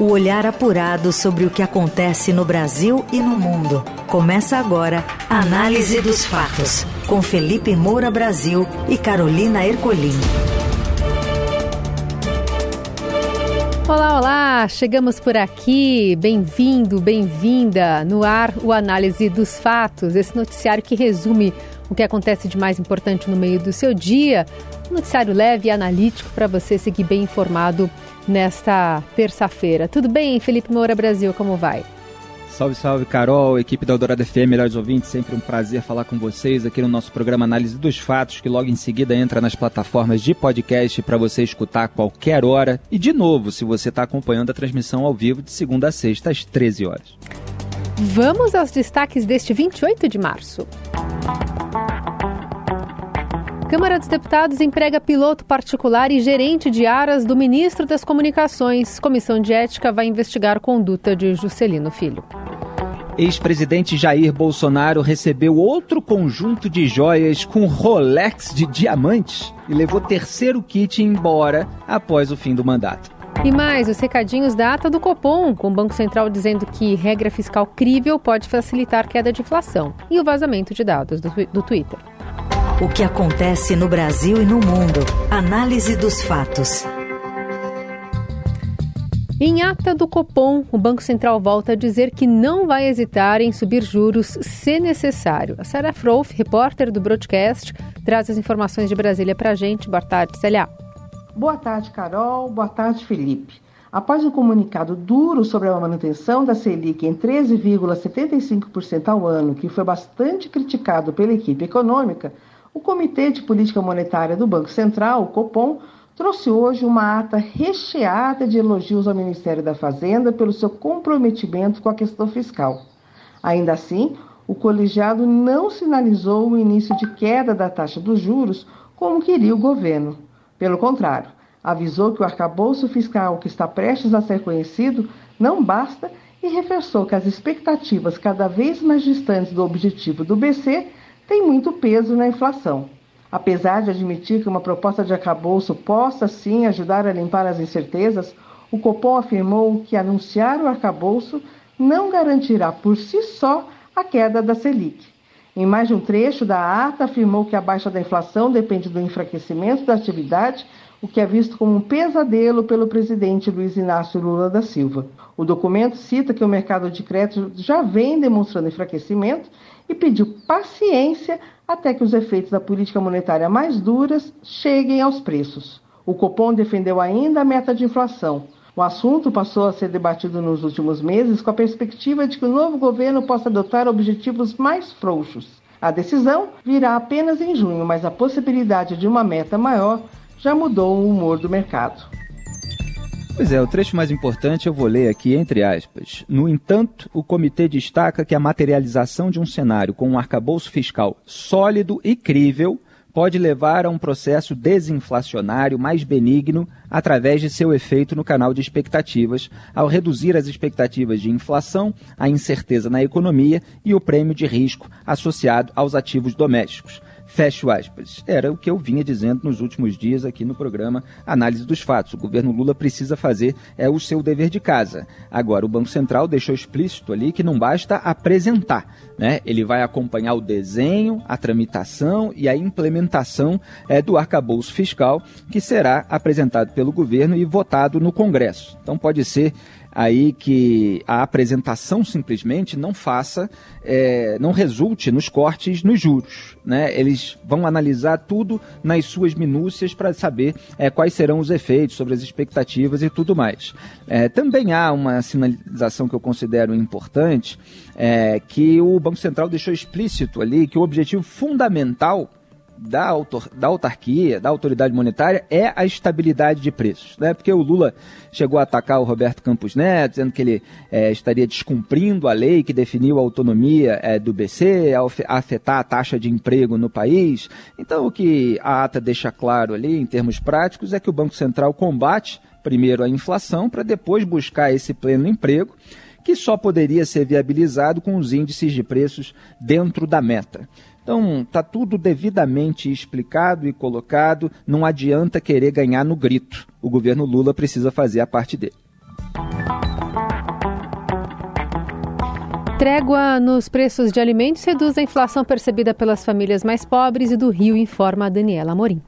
O olhar apurado sobre o que acontece no Brasil e no mundo. Começa agora a Análise dos Fatos, com Felipe Moura Brasil e Carolina Ercolim. Olá, olá! Chegamos por aqui. Bem-vindo, bem-vinda. No ar, o Análise dos Fatos, esse noticiário que resume o que acontece de mais importante no meio do seu dia. Um noticiário leve e analítico para você seguir bem informado nesta terça-feira. Tudo bem, Felipe Moura Brasil? Como vai? Salve, salve, Carol, equipe da Eldorado FM, melhores ouvintes, sempre um prazer falar com vocês aqui no nosso programa Análise dos Fatos, que logo em seguida entra nas plataformas de podcast para você escutar a qualquer hora. E de novo, se você está acompanhando a transmissão ao vivo de segunda a sexta, às 13 horas. Vamos aos destaques deste 28 de março. Câmara dos Deputados emprega piloto particular e gerente de aras do ministro das Comunicações. Comissão de Ética vai investigar conduta de Juscelino Filho. Ex-presidente Jair Bolsonaro recebeu outro conjunto de joias com Rolex de diamantes e levou terceiro kit embora após o fim do mandato. E mais, os recadinhos da ata do Copom, com o Banco Central dizendo que regra fiscal crível pode facilitar queda de inflação. E o vazamento de dados do, do Twitter. O que acontece no Brasil e no mundo. Análise dos fatos. Em ata do Copom, o Banco Central volta a dizer que não vai hesitar em subir juros se necessário. A Sarah Frouf, repórter do broadcast, traz as informações de Brasília para a gente. Boa tarde, Célia. Boa tarde, Carol. Boa tarde, Felipe. Após um comunicado duro sobre a manutenção da Selic em 13,75% ao ano, que foi bastante criticado pela equipe econômica, o Comitê de Política Monetária do Banco Central, o Copom, trouxe hoje uma ata recheada de elogios ao Ministério da Fazenda pelo seu comprometimento com a questão fiscal. Ainda assim, o colegiado não sinalizou o início de queda da taxa dos juros como queria o governo. Pelo contrário, avisou que o arcabouço fiscal que está prestes a ser conhecido não basta e reforçou que as expectativas cada vez mais distantes do objetivo do BC tem muito peso na inflação. Apesar de admitir que uma proposta de arcabouço possa sim ajudar a limpar as incertezas, o Copom afirmou que anunciar o arcabouço não garantirá por si só a queda da Selic. Em mais de um trecho da ata, afirmou que a baixa da inflação depende do enfraquecimento da atividade, o que é visto como um pesadelo pelo presidente Luiz Inácio Lula da Silva. O documento cita que o mercado de crédito já vem demonstrando enfraquecimento e pediu paciência até que os efeitos da política monetária mais duras cheguem aos preços. O Copom defendeu ainda a meta de inflação. O assunto passou a ser debatido nos últimos meses com a perspectiva de que o novo governo possa adotar objetivos mais frouxos. A decisão virá apenas em junho, mas a possibilidade de uma meta maior já mudou o humor do mercado. Pois é, o trecho mais importante eu vou ler aqui entre aspas. No entanto, o comitê destaca que a materialização de um cenário com um arcabouço fiscal sólido e crível pode levar a um processo desinflacionário mais benigno através de seu efeito no canal de expectativas, ao reduzir as expectativas de inflação, a incerteza na economia e o prêmio de risco associado aos ativos domésticos. Fecho aspas. Era o que eu vinha dizendo nos últimos dias aqui no programa Análise dos Fatos. O governo Lula precisa fazer é o seu dever de casa. Agora, o Banco Central deixou explícito ali que não basta apresentar, né? Ele vai acompanhar o desenho, a tramitação e a implementação é, do arcabouço fiscal que será apresentado pelo governo e votado no Congresso. Então pode ser aí que a apresentação simplesmente não faça, é, não resulte nos cortes nos juros. Né? Eles vão analisar tudo nas suas minúcias para saber é, quais serão os efeitos sobre as expectativas e tudo mais. É, também há uma sinalização que eu considero importante, é, que o Banco Central deixou explícito ali que o objetivo fundamental da, autor, da autarquia, da autoridade monetária, é a estabilidade de preços. Né? Porque o Lula chegou a atacar o Roberto Campos Neto, dizendo que ele é, estaria descumprindo a lei que definiu a autonomia é, do BC, a afetar a taxa de emprego no país. Então, o que a ata deixa claro ali, em termos práticos, é que o Banco Central combate primeiro a inflação para depois buscar esse pleno emprego que só poderia ser viabilizado com os índices de preços dentro da meta. Então, está tudo devidamente explicado e colocado, não adianta querer ganhar no grito. O governo Lula precisa fazer a parte dele. Trégua nos preços de alimentos reduz a inflação percebida pelas famílias mais pobres e do Rio, informa a Daniela Morim.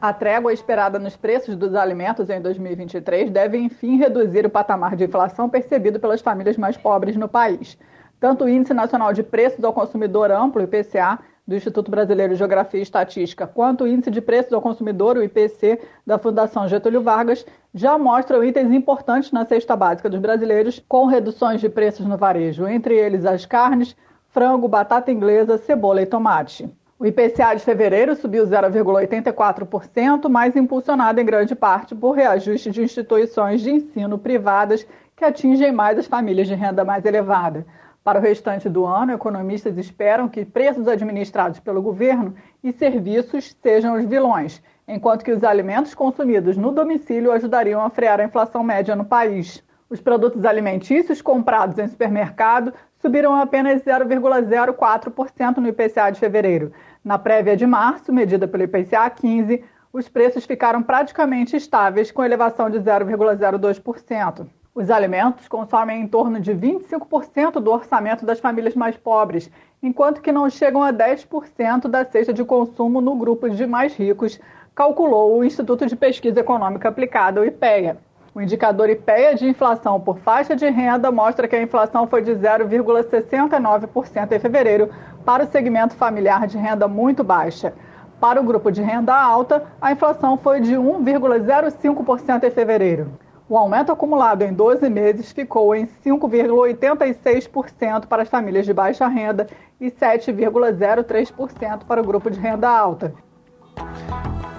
A trégua esperada nos preços dos alimentos em 2023 deve, enfim, reduzir o patamar de inflação percebido pelas famílias mais pobres no país. Tanto o Índice Nacional de Preços ao Consumidor Amplo, IPCA, do Instituto Brasileiro de Geografia e Estatística, quanto o Índice de Preços ao Consumidor, o IPC, da Fundação Getúlio Vargas, já mostram itens importantes na cesta básica dos brasileiros, com reduções de preços no varejo, entre eles as carnes, frango, batata inglesa, cebola e tomate. O IPCA de fevereiro subiu 0,84%, mais impulsionado em grande parte por reajuste de instituições de ensino privadas que atingem mais as famílias de renda mais elevada. Para o restante do ano, economistas esperam que preços administrados pelo governo e serviços sejam os vilões, enquanto que os alimentos consumidos no domicílio ajudariam a frear a inflação média no país. Os produtos alimentícios comprados em supermercado subiram apenas 0,04% no IPCA de fevereiro. Na prévia de março, medida pelo IPCA 15, os preços ficaram praticamente estáveis, com elevação de 0,02%. Os alimentos consomem em torno de 25% do orçamento das famílias mais pobres, enquanto que não chegam a 10% da cesta de consumo no grupo de mais ricos, calculou o Instituto de Pesquisa Econômica Aplicada, o IPEA. O indicador IPEA de inflação por faixa de renda mostra que a inflação foi de 0,69% em fevereiro para o segmento familiar de renda muito baixa. Para o grupo de renda alta, a inflação foi de 1,05% em fevereiro. O aumento acumulado em 12 meses ficou em 5,86% para as famílias de baixa renda e 7,03% para o grupo de renda alta.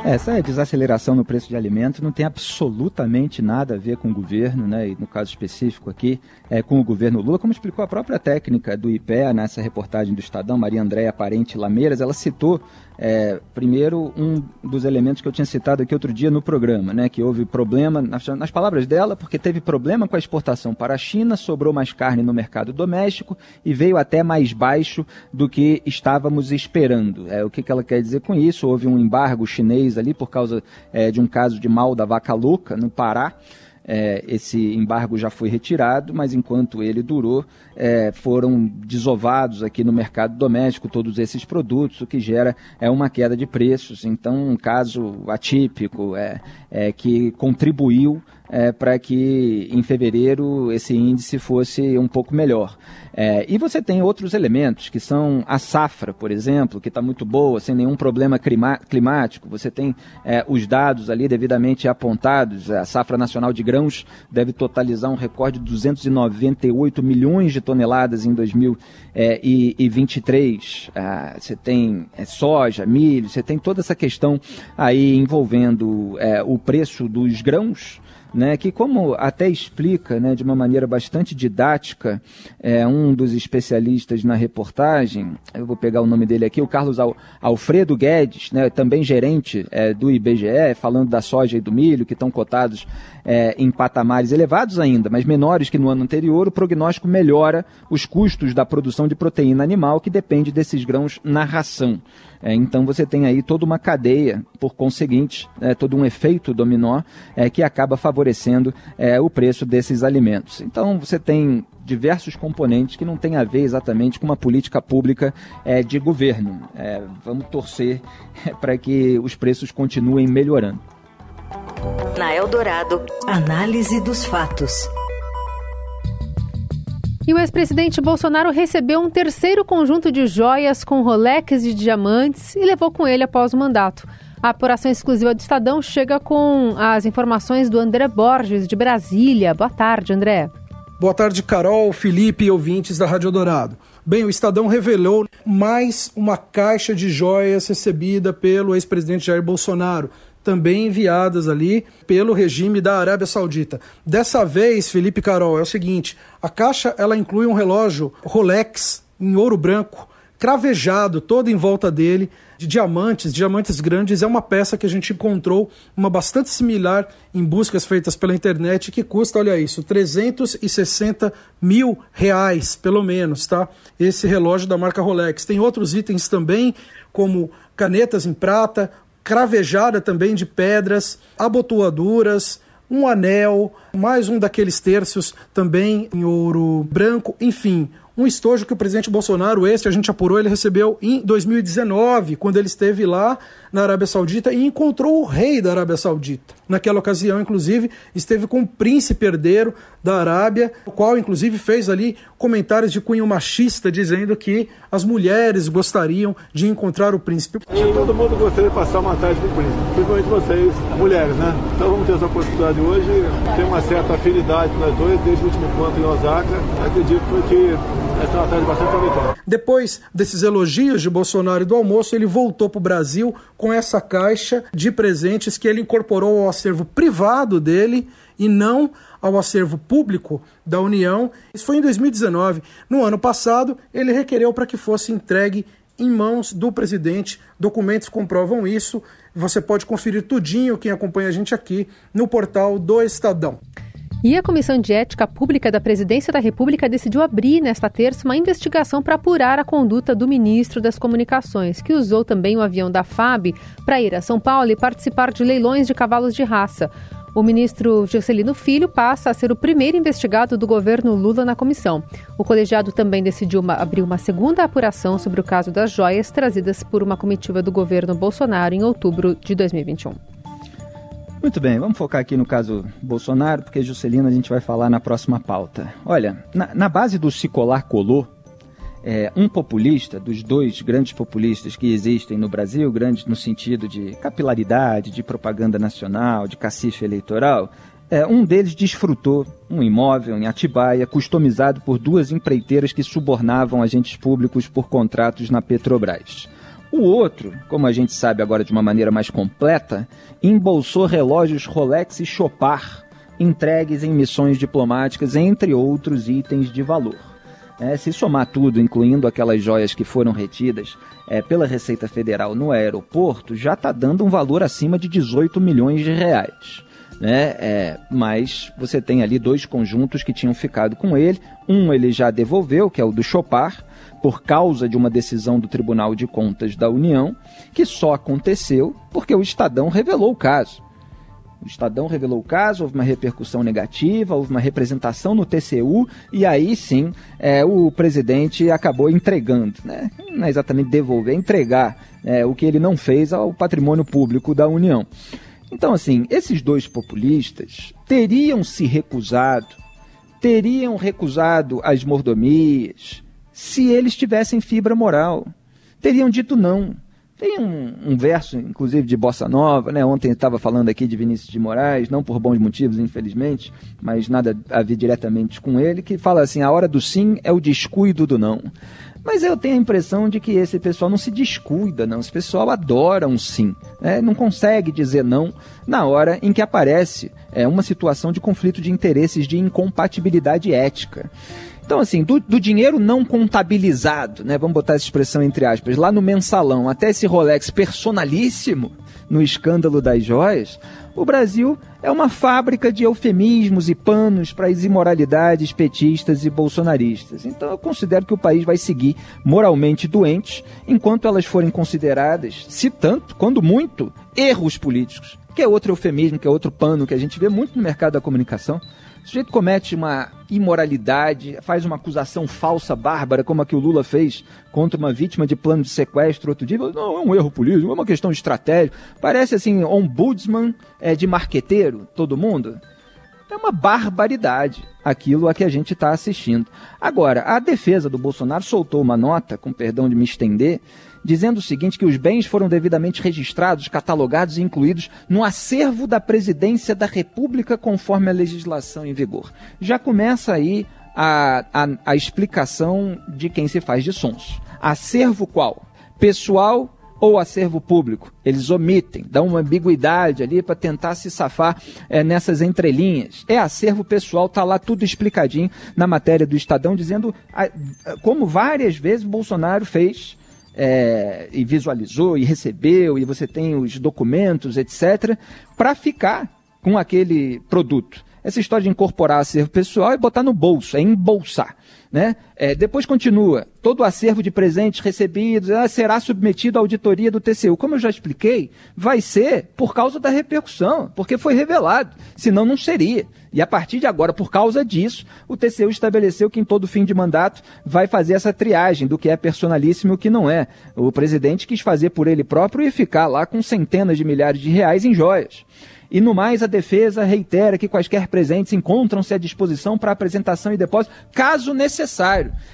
Essa desaceleração no preço de alimentos não tem absolutamente nada a ver com o governo, né? E no caso específico aqui, é, com o governo Lula, como explicou a própria técnica do IPEA nessa reportagem do Estadão, Maria Andréa Parente Lameiras, ela citou é, primeiro, um dos elementos que eu tinha citado aqui outro dia no programa, né, que houve problema, nas, nas, palavras dela, porque teve problema com a exportação para a China, sobrou mais carne no mercado doméstico e veio até mais baixo do que estávamos esperando. É, o que, que ela quer dizer com isso? Houve um embargo chinês ali por causa é, de um caso de mal da vaca louca no Pará. É, esse embargo já foi retirado, mas enquanto ele durou, é, foram desovados aqui no mercado doméstico todos esses produtos, o que gera é uma queda de preços. Então, um caso atípico é, é que contribuiu é, para que em fevereiro esse índice fosse um pouco melhor. É, e você tem outros elementos, que são a safra, por exemplo, que está muito boa, sem nenhum problema climático. Você tem é, os dados ali devidamente apontados. A safra nacional de grãos deve totalizar um recorde de 298 milhões de toneladas em 2023. Ah, você tem é, soja, milho, você tem toda essa questão aí envolvendo é, o preço dos grãos né, que como até explica né, de uma maneira bastante didática é, um dos especialistas na reportagem, eu vou pegar o nome dele aqui, o Carlos Al Alfredo Guedes, né, também gerente é, do IBGE, falando da soja e do milho, que estão cotados é, em patamares elevados ainda, mas menores que no ano anterior, o prognóstico melhora os custos da produção de proteína animal, que depende desses grãos na ração. É, então você tem aí toda uma cadeia, por conseguinte, é, todo um efeito dominó é, que acaba favorecendo é, o preço desses alimentos. Então você tem diversos componentes que não têm a ver exatamente com uma política pública é, de governo. É, vamos torcer para que os preços continuem melhorando. Na Eldorado, análise dos fatos. E o ex-presidente Bolsonaro recebeu um terceiro conjunto de joias com Rolex e diamantes e levou com ele após o mandato. A apuração exclusiva do Estadão chega com as informações do André Borges, de Brasília. Boa tarde, André. Boa tarde, Carol, Felipe e ouvintes da Rádio Dourado. Bem, o Estadão revelou mais uma caixa de joias recebida pelo ex-presidente Jair Bolsonaro também enviadas ali pelo regime da Arábia Saudita. Dessa vez, Felipe Carol, é o seguinte: a caixa ela inclui um relógio Rolex em ouro branco, cravejado todo em volta dele, de diamantes, diamantes grandes. É uma peça que a gente encontrou, uma bastante similar em buscas feitas pela internet, que custa, olha isso, 360 mil reais, pelo menos, tá? Esse relógio da marca Rolex. Tem outros itens também, como canetas em prata, cravejada também de pedras, abotoaduras, um anel, mais um daqueles terços também em ouro branco, enfim, um estojo que o presidente Bolsonaro, esse a gente apurou, ele recebeu em 2019, quando ele esteve lá na Arábia Saudita e encontrou o rei da Arábia Saudita. Naquela ocasião, inclusive, esteve com o príncipe herdeiro da Arábia, o qual, inclusive, fez ali comentários de cunho machista, dizendo que as mulheres gostariam de encontrar o príncipe. Todo mundo gostaria de passar uma tarde com o príncipe, principalmente vocês, mulheres, né? Então vamos ter essa oportunidade hoje. Tem uma certa afinidade nós dois, desde o último encontro em Osaka. Acredito que Depois desses elogios de Bolsonaro e do almoço, ele voltou para o Brasil com essa caixa de presentes que ele incorporou ao acervo privado dele e não ao acervo público da União. Isso foi em 2019. No ano passado, ele requereu para que fosse entregue em mãos do presidente. Documentos comprovam isso. Você pode conferir tudinho quem acompanha a gente aqui no portal do Estadão. E a Comissão de Ética Pública da Presidência da República decidiu abrir nesta terça uma investigação para apurar a conduta do ministro das Comunicações, que usou também o avião da FAB para ir a São Paulo e participar de leilões de cavalos de raça. O ministro Juscelino Filho passa a ser o primeiro investigado do governo Lula na comissão. O colegiado também decidiu uma, abrir uma segunda apuração sobre o caso das joias trazidas por uma comitiva do governo Bolsonaro em outubro de 2021. Muito bem, vamos focar aqui no caso Bolsonaro, porque Juscelino a gente vai falar na próxima pauta. Olha, na, na base do se colar colou, é, um populista, dos dois grandes populistas que existem no Brasil, grandes no sentido de capilaridade, de propaganda nacional, de cacife eleitoral, é, um deles desfrutou um imóvel em Atibaia, customizado por duas empreiteiras que subornavam agentes públicos por contratos na Petrobras. O outro, como a gente sabe agora de uma maneira mais completa, embolsou relógios Rolex e Chopard entregues em missões diplomáticas, entre outros itens de valor. É, se somar tudo, incluindo aquelas joias que foram retidas é, pela Receita Federal no aeroporto, já está dando um valor acima de 18 milhões de reais. Né? É, mas você tem ali dois conjuntos que tinham ficado com ele. Um ele já devolveu, que é o do Chopard, por causa de uma decisão do Tribunal de Contas da União, que só aconteceu porque o Estadão revelou o caso. O Estadão revelou o caso, houve uma repercussão negativa, houve uma representação no TCU, e aí sim é, o presidente acabou entregando, né? não é exatamente devolver, é entregar é, o que ele não fez ao patrimônio público da União. Então, assim, esses dois populistas teriam se recusado, teriam recusado as mordomias, se eles tivessem fibra moral. Teriam dito não. Tem um, um, verso, inclusive, de Bossa Nova, né? Ontem estava falando aqui de Vinícius de Moraes, não por bons motivos, infelizmente, mas nada a ver diretamente com ele, que fala assim: a hora do sim é o descuido do não. Mas eu tenho a impressão de que esse pessoal não se descuida, não. Esse pessoal adora um sim. Né? Não consegue dizer não na hora em que aparece é, uma situação de conflito de interesses, de incompatibilidade ética. Então, assim, do, do, dinheiro não contabilizado, né? Vamos botar essa expressão entre aspas, lá no mensalão, até esse Rolex personalíssimo no escândalo das joias, o Brasil é uma fábrica de eufemismos e panos para as imoralidades petistas e bolsonaristas. Então eu considero que o país vai seguir moralmente doente enquanto elas forem consideradas, se tanto, quando muito, erros políticos, que é outro eufemismo, que é outro pano que a gente vê muito no mercado da comunicação. O sujeito comete uma imoralidade, faz uma acusação falsa, bárbara, como a que o Lula fez contra uma vítima de plano de sequestro outro dia. Não, é um erro político, é uma questão de estratégia. Parece assim, ombudsman é, de marqueteiro, todo mundo. É uma barbaridade aquilo a que a gente está assistindo. Agora, a defesa do Bolsonaro soltou uma nota, com perdão de me estender, dizendo o seguinte: que os bens foram devidamente registrados, catalogados e incluídos no acervo da presidência da República conforme a legislação em vigor. Já começa aí a, a, a explicação de quem se faz de sons. Acervo qual? Pessoal ou acervo público. Eles omitem, dão uma ambiguidade ali para tentar se safar é, nessas entrelinhas. É acervo pessoal, tá lá tudo explicadinho na matéria do Estadão, dizendo a, a, como várias vezes Bolsonaro fez é, e visualizou e recebeu, e você tem os documentos, etc., para ficar com aquele produto. Essa história de incorporar acervo pessoal é botar no bolso, é embolsar. Né? É, depois continua, todo o acervo de presentes recebidos ah, será submetido à auditoria do TCU. Como eu já expliquei, vai ser por causa da repercussão, porque foi revelado, senão não seria. E a partir de agora, por causa disso, o TCU estabeleceu que em todo fim de mandato vai fazer essa triagem do que é personalíssimo e o que não é. O presidente quis fazer por ele próprio e ficar lá com centenas de milhares de reais em joias. E no mais, a defesa reitera que quaisquer presentes encontram-se à disposição para apresentação e depósito, caso necessário,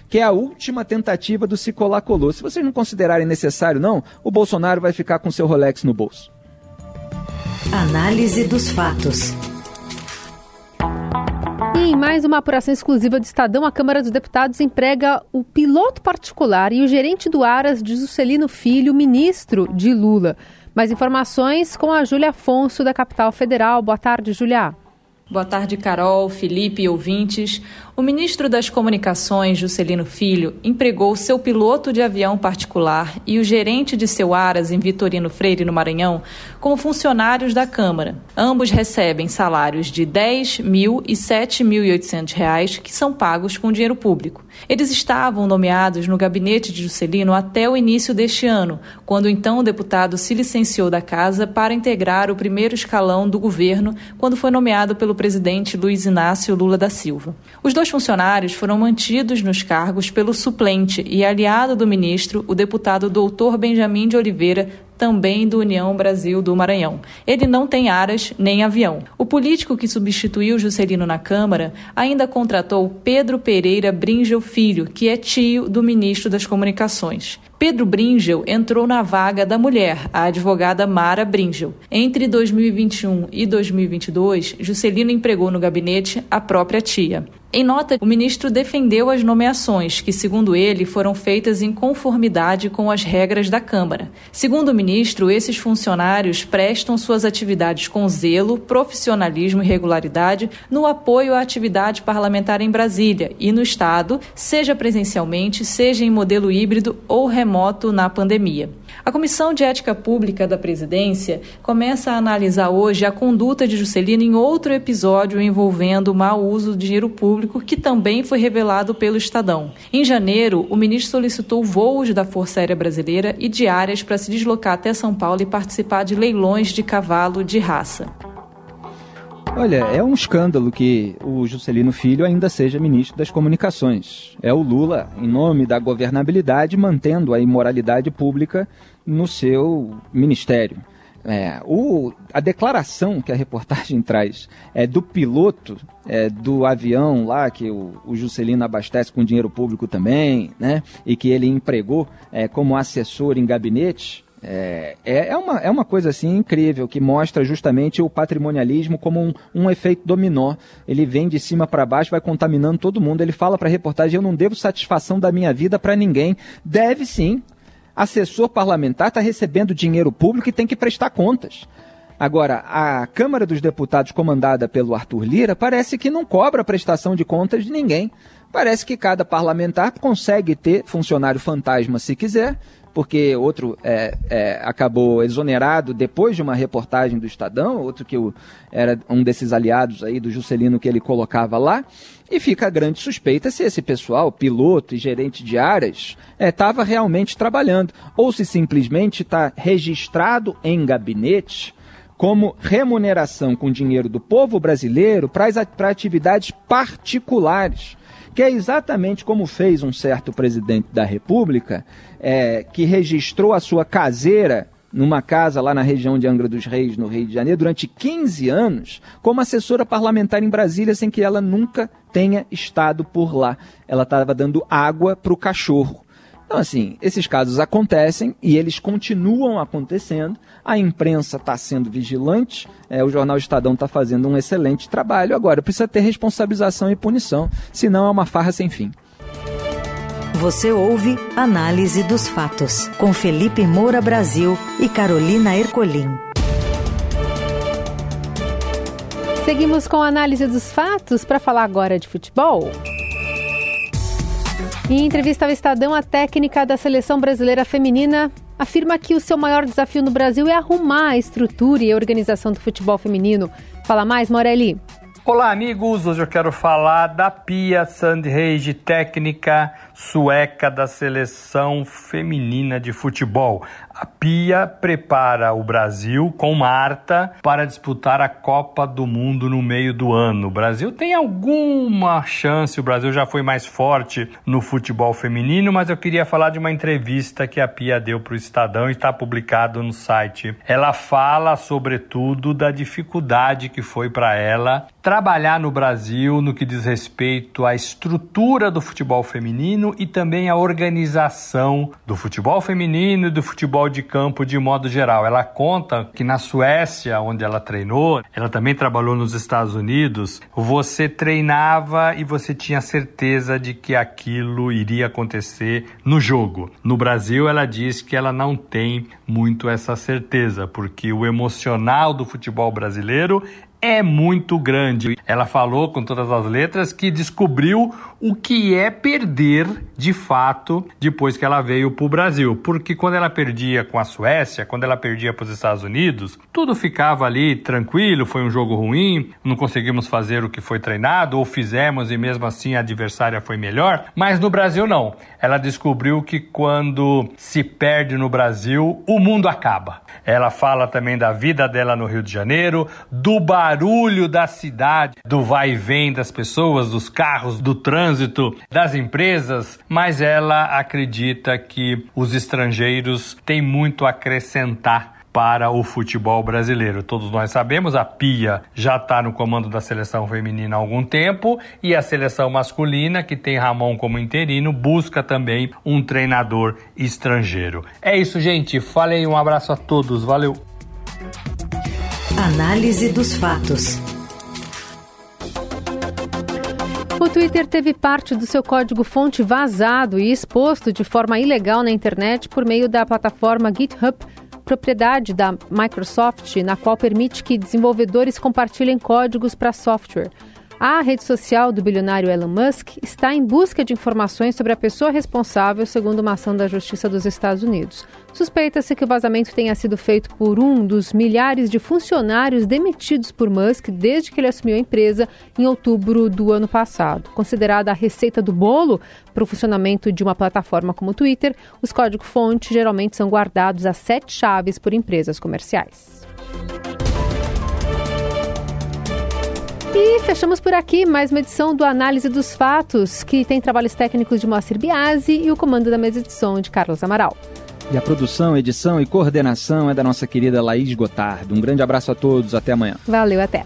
que é a última tentativa do se colar colou. Se vocês não considerarem necessário, não, o Bolsonaro vai ficar com seu Rolex no bolso. Análise dos fatos. E em mais uma apuração exclusiva do Estadão, a Câmara dos Deputados emprega o piloto particular e o gerente do Aras de Juscelino Filho, ministro de Lula. Mais informações com a Júlia Afonso, da Capital Federal. Boa tarde, Júlia. Boa tarde, Carol, Felipe e ouvintes. O ministro das Comunicações, Juscelino Filho, empregou seu piloto de avião particular e o gerente de seu Aras em Vitorino Freire, no Maranhão, como funcionários da Câmara. Ambos recebem salários de R$ 10 mil e 7.800 reais, que são pagos com dinheiro público. Eles estavam nomeados no gabinete de Juscelino até o início deste ano, quando então o deputado se licenciou da casa para integrar o primeiro escalão do governo, quando foi nomeado pelo presidente Luiz Inácio Lula da Silva. Os dois funcionários foram mantidos nos cargos pelo suplente e aliado do ministro, o deputado doutor Benjamin de Oliveira, também do União Brasil do Maranhão. Ele não tem aras nem avião. O político que substituiu Juscelino na Câmara ainda contratou Pedro Pereira Bringel Filho, que é tio do ministro das Comunicações. Pedro Bringel entrou na vaga da mulher, a advogada Mara Bringel. Entre 2021 e 2022, Juscelino empregou no gabinete a própria tia. Em nota, o ministro defendeu as nomeações, que, segundo ele, foram feitas em conformidade com as regras da Câmara. Segundo o ministro, esses funcionários prestam suas atividades com zelo, profissionalismo e regularidade no apoio à atividade parlamentar em Brasília e no Estado, seja presencialmente, seja em modelo híbrido ou remoto na pandemia. A Comissão de Ética Pública da Presidência começa a analisar hoje a conduta de Juscelino em outro episódio envolvendo mau uso do dinheiro público, que também foi revelado pelo Estadão. Em janeiro, o ministro solicitou voos da Força Aérea Brasileira e diárias para se deslocar até São Paulo e participar de leilões de cavalo de raça. Olha, é um escândalo que o Juscelino Filho ainda seja ministro das Comunicações. É o Lula, em nome da governabilidade, mantendo a imoralidade pública no seu ministério. É, o, a declaração que a reportagem traz é do piloto é, do avião lá que o, o, Juscelino abastece com dinheiro público também, né? E que ele empregou é, como assessor em gabinete. É, é, é, uma, é uma coisa assim incrível que mostra justamente o patrimonialismo como um, um efeito dominó. Ele vem de cima para baixo, vai contaminando todo mundo. Ele fala para a reportagem: Eu não devo satisfação da minha vida para ninguém. Deve sim. Assessor parlamentar está recebendo dinheiro público e tem que prestar contas. Agora, a Câmara dos Deputados, comandada pelo Arthur Lira, parece que não cobra prestação de contas de ninguém. Parece que cada parlamentar consegue ter funcionário fantasma se quiser porque outro é, é, acabou exonerado depois de uma reportagem do Estadão, outro que o, era um desses aliados aí do Juscelino que ele colocava lá, e fica a grande suspeita se esse pessoal, piloto e gerente de áreas, estava é, realmente trabalhando, ou se simplesmente está registrado em gabinete como remuneração com dinheiro do povo brasileiro para atividades particulares que é exatamente como fez um certo presidente da República, é, que registrou a sua caseira numa casa lá na região de Angra dos Reis, no Rio de Janeiro, durante 15 anos, como assessora parlamentar em Brasília, sem que ela nunca tenha estado por lá. Ela estava dando água para o cachorro. Então, assim, esses casos acontecem e eles continuam acontecendo. A imprensa está sendo vigilante, é, o jornal Estadão está fazendo um excelente trabalho. Agora, precisa ter responsabilização e punição, senão é uma farra sem fim. Você ouve Análise dos Fatos, com Felipe Moura Brasil e Carolina Ercolim. Seguimos com a análise dos fatos para falar agora de futebol. Em entrevista ao Estadão, a técnica da seleção brasileira feminina afirma que o seu maior desafio no Brasil é arrumar a estrutura e a organização do futebol feminino. Fala mais, Morelli. Olá, amigos! Hoje eu quero falar da Pia Sandhage, técnica sueca da seleção feminina de futebol. A Pia prepara o Brasil com Marta para disputar a Copa do Mundo no meio do ano. O Brasil tem alguma chance, o Brasil já foi mais forte no futebol feminino, mas eu queria falar de uma entrevista que a Pia deu para o Estadão e está publicado no site. Ela fala, sobretudo, da dificuldade que foi para ela trabalhar no Brasil no que diz respeito à estrutura do futebol feminino e também à organização do futebol feminino e do futebol de campo de modo geral. Ela conta que na Suécia, onde ela treinou, ela também trabalhou nos Estados Unidos, você treinava e você tinha certeza de que aquilo iria acontecer no jogo. No Brasil, ela diz que ela não tem muito essa certeza, porque o emocional do futebol brasileiro é muito grande. Ela falou com todas as letras que descobriu o que é perder de fato depois que ela veio para o Brasil. Porque quando ela perdia com a Suécia, quando ela perdia para os Estados Unidos, tudo ficava ali tranquilo, foi um jogo ruim, não conseguimos fazer o que foi treinado, ou fizemos e mesmo assim a adversária foi melhor. Mas no Brasil não. Ela descobriu que quando se perde no Brasil, o mundo acaba. Ela fala também da vida dela no Rio de Janeiro, do barulho da cidade, do vai e vem das pessoas, dos carros, do trânsito, das empresas, mas ela acredita que os estrangeiros têm muito a acrescentar para o futebol brasileiro. Todos nós sabemos, a Pia já está no comando da seleção feminina há algum tempo e a seleção masculina, que tem Ramon como interino, busca também um treinador estrangeiro. É isso, gente. Falei, um abraço a todos. Valeu. Análise dos fatos. O Twitter teve parte do seu código-fonte vazado e exposto de forma ilegal na internet por meio da plataforma GitHub propriedade da Microsoft, na qual permite que desenvolvedores compartilhem códigos para software. A rede social do bilionário Elon Musk está em busca de informações sobre a pessoa responsável, segundo uma ação da Justiça dos Estados Unidos. Suspeita-se que o vazamento tenha sido feito por um dos milhares de funcionários demitidos por Musk desde que ele assumiu a empresa em outubro do ano passado. Considerada a receita do bolo para o funcionamento de uma plataforma como o Twitter, os códigos-fonte geralmente são guardados a sete chaves por empresas comerciais. E fechamos por aqui mais uma edição do Análise dos Fatos, que tem trabalhos técnicos de Moacir Biasi e o comando da mesa de som de Carlos Amaral. E a produção, edição e coordenação é da nossa querida Laís Gotardo. Um grande abraço a todos, até amanhã. Valeu, até.